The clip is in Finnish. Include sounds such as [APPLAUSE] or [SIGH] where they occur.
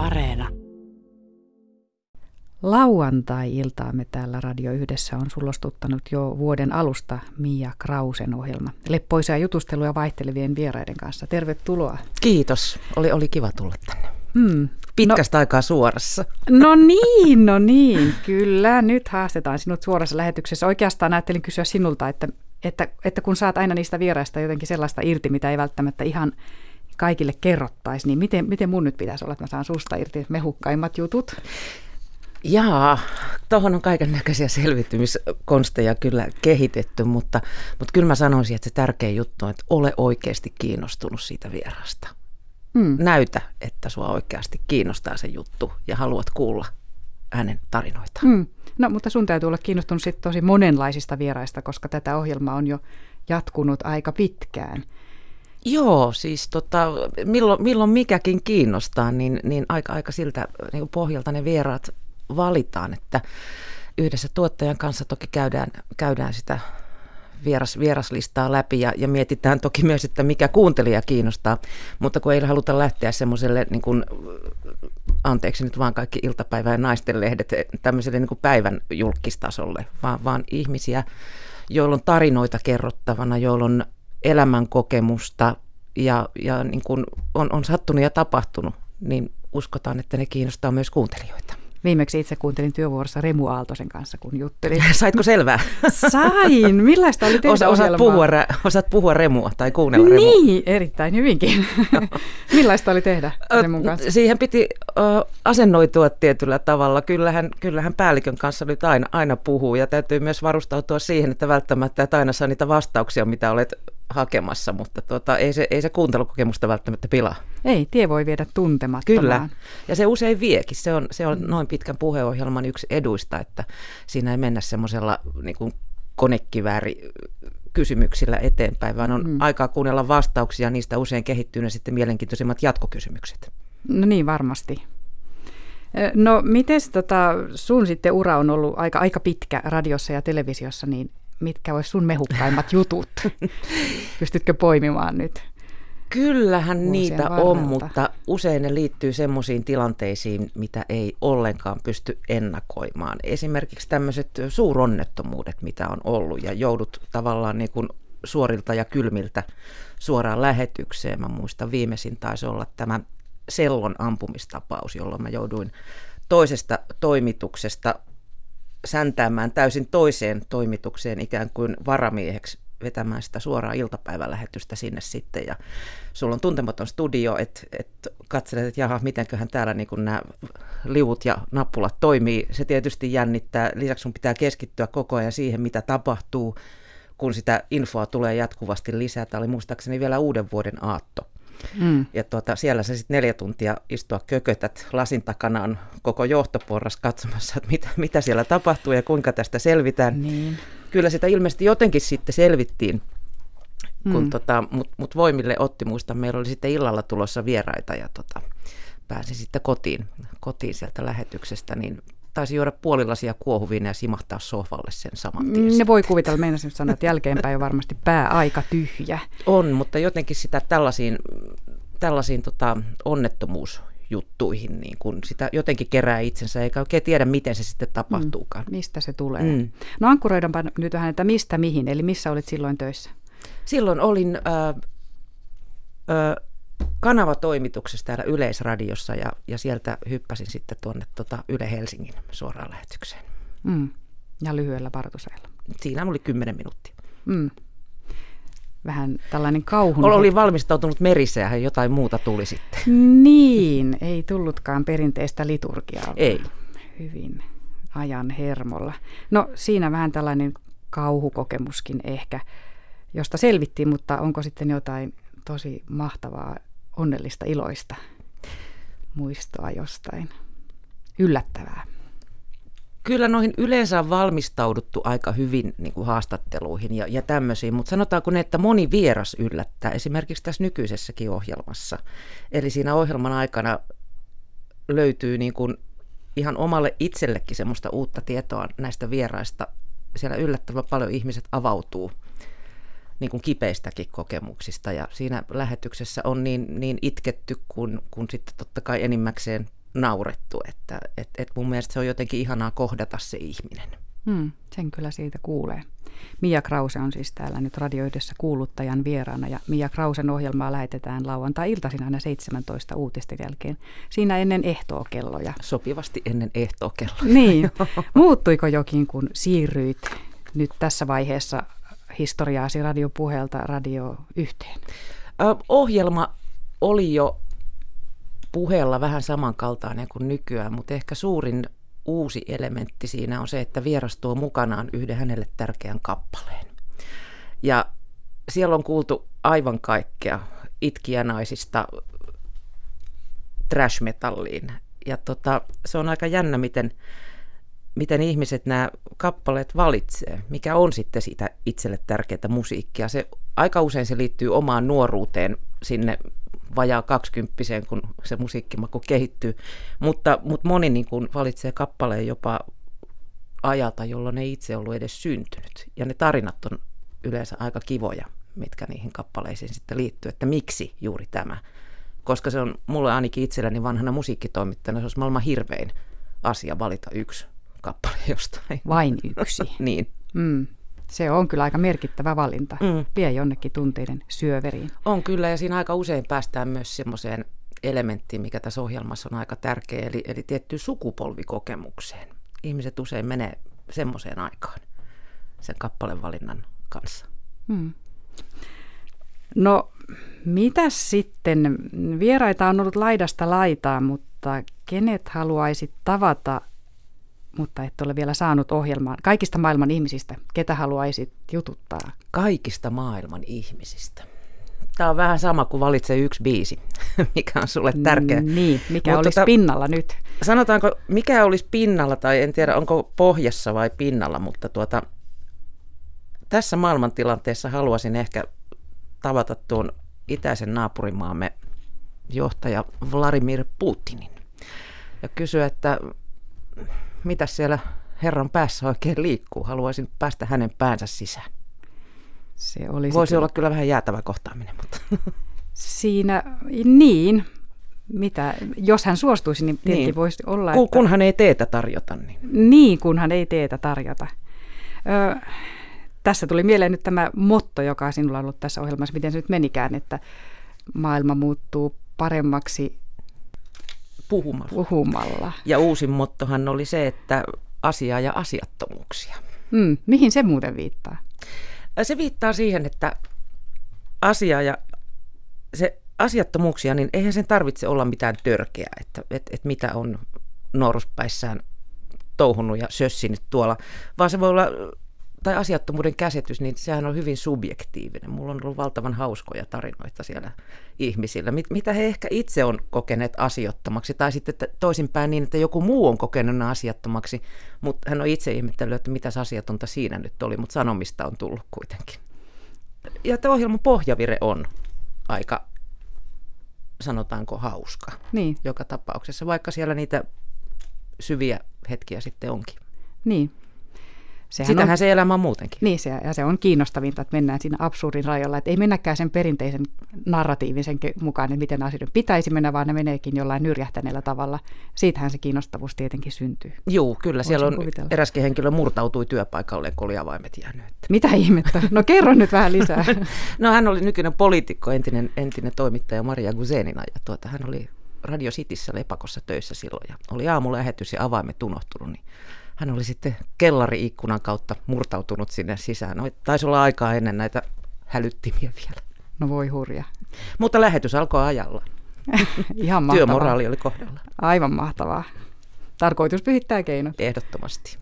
Areena. Lauantai-iltaamme täällä Radio Yhdessä on sulostuttanut jo vuoden alusta Mia Krausen ohjelma. Leppoisia jutusteluja vaihtelevien vieraiden kanssa. Tervetuloa. Kiitos. Oli, oli kiva tulla tänne. Hmm. Pitkästä no, aikaa suorassa. No niin, no niin. Kyllä, nyt haastetaan sinut suorassa lähetyksessä. Oikeastaan ajattelin kysyä sinulta, että, että, että kun saat aina niistä vieraista jotenkin sellaista irti, mitä ei välttämättä ihan kaikille kerrottaisi, niin miten, miten mun nyt pitäisi olla, että mä saan susta irti mehukkaimmat jutut? Jaa, tuohon on kaiken näköisiä selvittymiskonsteja kyllä kehitetty, mutta, mutta kyllä mä sanoisin, että se tärkein juttu on, että ole oikeasti kiinnostunut siitä vierasta. Mm. Näytä, että sua oikeasti kiinnostaa se juttu ja haluat kuulla hänen tarinoita. Mm. No, mutta sun täytyy olla kiinnostunut sit tosi monenlaisista vieraista, koska tätä ohjelmaa on jo jatkunut aika pitkään. Joo, siis tota, milloin, milloin mikäkin kiinnostaa, niin, niin aika, aika siltä niin pohjalta ne vieraat valitaan, että yhdessä tuottajan kanssa toki käydään, käydään sitä vieras, vieraslistaa läpi ja, ja mietitään toki myös, että mikä kuuntelija kiinnostaa, mutta kun ei haluta lähteä semmoiselle, niin kuin, anteeksi nyt vaan kaikki iltapäivä- ja naisten lehdet, tämmöiselle niin kuin päivän julkistasolle, vaan, vaan ihmisiä, joilla on tarinoita kerrottavana, joilla on elämän kokemusta ja, ja niin kuin on, on sattunut ja tapahtunut, niin uskotaan, että ne kiinnostaa myös kuuntelijoita. Viimeksi itse kuuntelin työvuorossa Remu Aaltosen kanssa, kun juttelin. [LAUGHS] Saitko selvää? Sain. Millaista oli tehdä Osa, osaat, puhua, osaat puhua Remua tai kuunnella niin, Remua? Niin, erittäin hyvinkin. [LAUGHS] Millaista oli tehdä Remun kanssa? Siihen piti uh, asennoitua tietyllä tavalla. Kyllähän, kyllähän päällikön kanssa nyt aina, aina puhuu ja täytyy myös varustautua siihen, että välttämättä et aina saa niitä vastauksia, mitä olet hakemassa, mutta tuota, ei, se, ei se kuuntelukokemusta välttämättä pilaa. Ei, tie voi viedä tuntemattomaan. Kyllä, ja se usein viekin. Se on, se on mm. noin pitkän puheohjelman yksi eduista, että siinä ei mennä semmoisella niin konekivääri kysymyksillä eteenpäin, vaan on mm. aikaa kuunnella vastauksia, niistä usein kehittyy ne sitten mielenkiintoisimmat jatkokysymykset. No niin, varmasti. No miten tota, sun sitten ura on ollut aika, aika pitkä radiossa ja televisiossa, niin mitkä olisi sun mehukkaimmat jutut? Pystytkö poimimaan nyt? Kyllähän niitä varrelta. on, mutta usein ne liittyy semmoisiin tilanteisiin, mitä ei ollenkaan pysty ennakoimaan. Esimerkiksi tämmöiset suuronnettomuudet, mitä on ollut ja joudut tavallaan niin kuin suorilta ja kylmiltä suoraan lähetykseen. Mä muistan viimeisin taisi olla tämä Sellon ampumistapaus, jolloin mä jouduin toisesta toimituksesta säntäämään täysin toiseen toimitukseen ikään kuin varamieheksi vetämään sitä suoraa iltapäivälähetystä sinne sitten ja sulla on tuntematon studio, että et katselet, että jaha, mitenköhän täällä niin nämä liuvut ja nappulat toimii. Se tietysti jännittää. Lisäksi sun pitää keskittyä koko ajan siihen, mitä tapahtuu, kun sitä infoa tulee jatkuvasti lisää. Tämä oli muistaakseni vielä uuden vuoden aatto. Mm. Ja tuota, siellä sä sitten neljä tuntia istua kökötät, lasin takana on koko johtoporras katsomassa, että mitä, mitä siellä tapahtuu ja kuinka tästä selvitään. Niin. Kyllä sitä ilmeisesti jotenkin sitten selvittiin, kun mm. tota, mutta mut voimille otti, muista, meillä oli sitten illalla tulossa vieraita ja tota, pääsin sitten kotiin, kotiin sieltä lähetyksestä, niin taisi juoda puolilasia kuohuviin ja simahtaa sohvalle sen saman tien. Ne voi kuvitella, meinasin sanoa, että jälkeenpäin on varmasti pää aika tyhjä. On, mutta jotenkin sitä tällaisiin, tällaisiin tota, onnettomuusjuttuihin, niin kun sitä jotenkin kerää itsensä, eikä oikein tiedä, miten se sitten tapahtuukaan. Mm, mistä se tulee? Mm. No ankkuroidaanpa nyt vähän, että mistä mihin, eli missä olit silloin töissä? Silloin olin äh, äh, kanavatoimituksessa täällä Yleisradiossa ja, ja sieltä hyppäsin sitten tuonne tota Yle Helsingin suoraan lähetykseen. Mm. Ja lyhyellä varoitusajalla. Siinä oli kymmenen minuuttia. Mm. Vähän tällainen kauhun... Oli valmistautunut merisäähän, jotain muuta tuli sitten. Niin, ei tullutkaan perinteistä liturgiaa. Ei. Hyvin ajan hermolla. No siinä vähän tällainen kauhukokemuskin ehkä, josta selvittiin, mutta onko sitten jotain tosi mahtavaa onnellista iloista muistoa jostain yllättävää? Kyllä noihin yleensä on valmistauduttu aika hyvin niin kuin haastatteluihin ja, ja tämmöisiin, mutta sanotaanko ne, että moni vieras yllättää, esimerkiksi tässä nykyisessäkin ohjelmassa. Eli siinä ohjelman aikana löytyy niin kuin ihan omalle itsellekin semmoista uutta tietoa näistä vieraista. Siellä yllättävän paljon ihmiset avautuu niin kuin kipeistäkin kokemuksista ja siinä lähetyksessä on niin, niin itketty kuin, kuin sitten totta kai enimmäkseen naurettu, että et, et mun mielestä se on jotenkin ihanaa kohdata se ihminen. Hmm, sen kyllä siitä kuulee. Mia Krause on siis täällä nyt Radio Yhdessä kuuluttajan vieraana ja Mia Krausen ohjelmaa lähetetään lauantai-iltaisin aina 17 uutisten jälkeen. Siinä ennen ehtookelloja. Sopivasti ennen ehtookelloja. Niin. [LAUGHS] Muuttuiko jokin, kun siirryit nyt tässä vaiheessa historiaasi radiopuheelta radio yhteen? ohjelma oli jo puheella vähän samankaltainen kuin nykyään, mutta ehkä suurin uusi elementti siinä on se, että vieras tuo mukanaan yhden hänelle tärkeän kappaleen. Ja siellä on kuultu aivan kaikkea naisista trash-metalliin. Ja tota, se on aika jännä, miten, miten ihmiset nämä kappaleet valitsee, mikä on sitten sitä itselle tärkeää musiikkia. Se, aika usein se liittyy omaan nuoruuteen sinne vajaa kaksikymppiseen, kun se musiikkimaku kehittyy. Mutta, mutta moni niin kuin valitsee kappaleen jopa ajalta, jolloin ei itse ollut edes syntynyt. Ja ne tarinat on yleensä aika kivoja, mitkä niihin kappaleisiin sitten liittyy, että miksi juuri tämä. Koska se on mulle ainakin itselleni vanhana musiikkitoimittajana, se olisi maailman hirvein asia valita yksi kappale [LAUGHS] jostain. Vain yksi. [LAUGHS] niin. Mm. Se on kyllä aika merkittävä valinta. Mm. Vie jonnekin tunteiden syöveriin. On kyllä ja siinä aika usein päästään myös semmoiseen elementtiin, mikä tässä ohjelmassa on aika tärkeä, eli, eli tiettyyn sukupolvikokemukseen. Ihmiset usein menee semmoiseen aikaan sen kappalevalinnan kanssa. Mm. No, mitä sitten? Vieraita on ollut laidasta laitaa, mutta kenet haluaisit tavata mutta et ole vielä saanut ohjelmaan. Kaikista maailman ihmisistä, ketä haluaisit jututtaa? Kaikista maailman ihmisistä. Tämä on vähän sama kuin valitse yksi biisi, [LAUGHS] mikä on sulle tärkeä. Niin, mikä Mutta olisi tota, pinnalla nyt? Sanotaanko, mikä olisi pinnalla, tai en tiedä onko pohjassa vai pinnalla, mutta tuota, tässä maailmantilanteessa haluaisin ehkä tavata tuon itäisen naapurimaamme johtaja Vladimir Putinin ja kysyä, että mitä siellä Herran päässä oikein liikkuu. Haluaisin päästä hänen päänsä sisään. Se olisi Voisi kyllä... olla kyllä vähän jäätävä kohtaaminen, mutta... Siinä, niin, mitä, jos hän suostuisi, niin tietenkin niin. voisi olla, Kun, että... Kunhan ei teetä tarjota. Niin, niin kunhan ei teetä tarjota. Ö, tässä tuli mieleen nyt tämä motto, joka sinulla on ollut tässä ohjelmassa, miten se nyt menikään, että maailma muuttuu paremmaksi puhumalla. puhumalla. Ja uusin mottohan oli se, että asiaa ja asiattomuuksia. Mm, mihin se muuten viittaa? Se viittaa siihen, että asia ja se asiattomuuksia, niin eihän sen tarvitse olla mitään törkeää, että, että, että mitä on noruspäissään touhunut ja sössinyt tuolla, vaan se voi olla tai asiattomuuden käsitys, niin sehän on hyvin subjektiivinen. Mulla on ollut valtavan hauskoja tarinoita siellä ihmisillä, mit, mitä he ehkä itse on kokeneet asiattomaksi, tai sitten toisinpäin niin, että joku muu on kokenut ne asiattomaksi, mutta hän on itse ihmetellyt, että mitä asiatonta siinä nyt oli, mutta sanomista on tullut kuitenkin. Ja tämä ohjelman pohjavire on aika, sanotaanko, hauska niin. joka tapauksessa, vaikka siellä niitä syviä hetkiä sitten onkin. Niin, Sehän Sitähän on, se elämä on muutenkin. Niin, se, ja se on kiinnostavinta, että mennään siinä absurdin rajalla, että ei mennäkään sen perinteisen narratiivisen mukaan, että miten asioiden pitäisi mennä, vaan ne meneekin jollain nyrjähtäneellä tavalla. Siitähän se kiinnostavuus tietenkin syntyy. Joo, kyllä. Siellä on kuvitella. eräskin henkilö murtautui työpaikalle, kun oli avaimet jäänyt. Mitä ihmettä? No kerro nyt vähän lisää. [LAUGHS] no hän oli nykyinen poliitikko, entinen, entinen toimittaja Maria Guzenina, ja tuota, hän oli Radio Cityssä Lepakossa töissä silloin, ja oli aamulla lähetys ja avaimet unohtunut, niin hän oli sitten kellari-ikkunan kautta murtautunut sinne sisään. No, taisi olla aikaa ennen näitä hälyttimiä vielä. No voi hurja. Mutta lähetys alkoi ajalla. [LAUGHS] Ihan mahtavaa. Työmoraali oli kohdalla. Aivan mahtavaa. Tarkoitus pyhittää keinot. Ehdottomasti.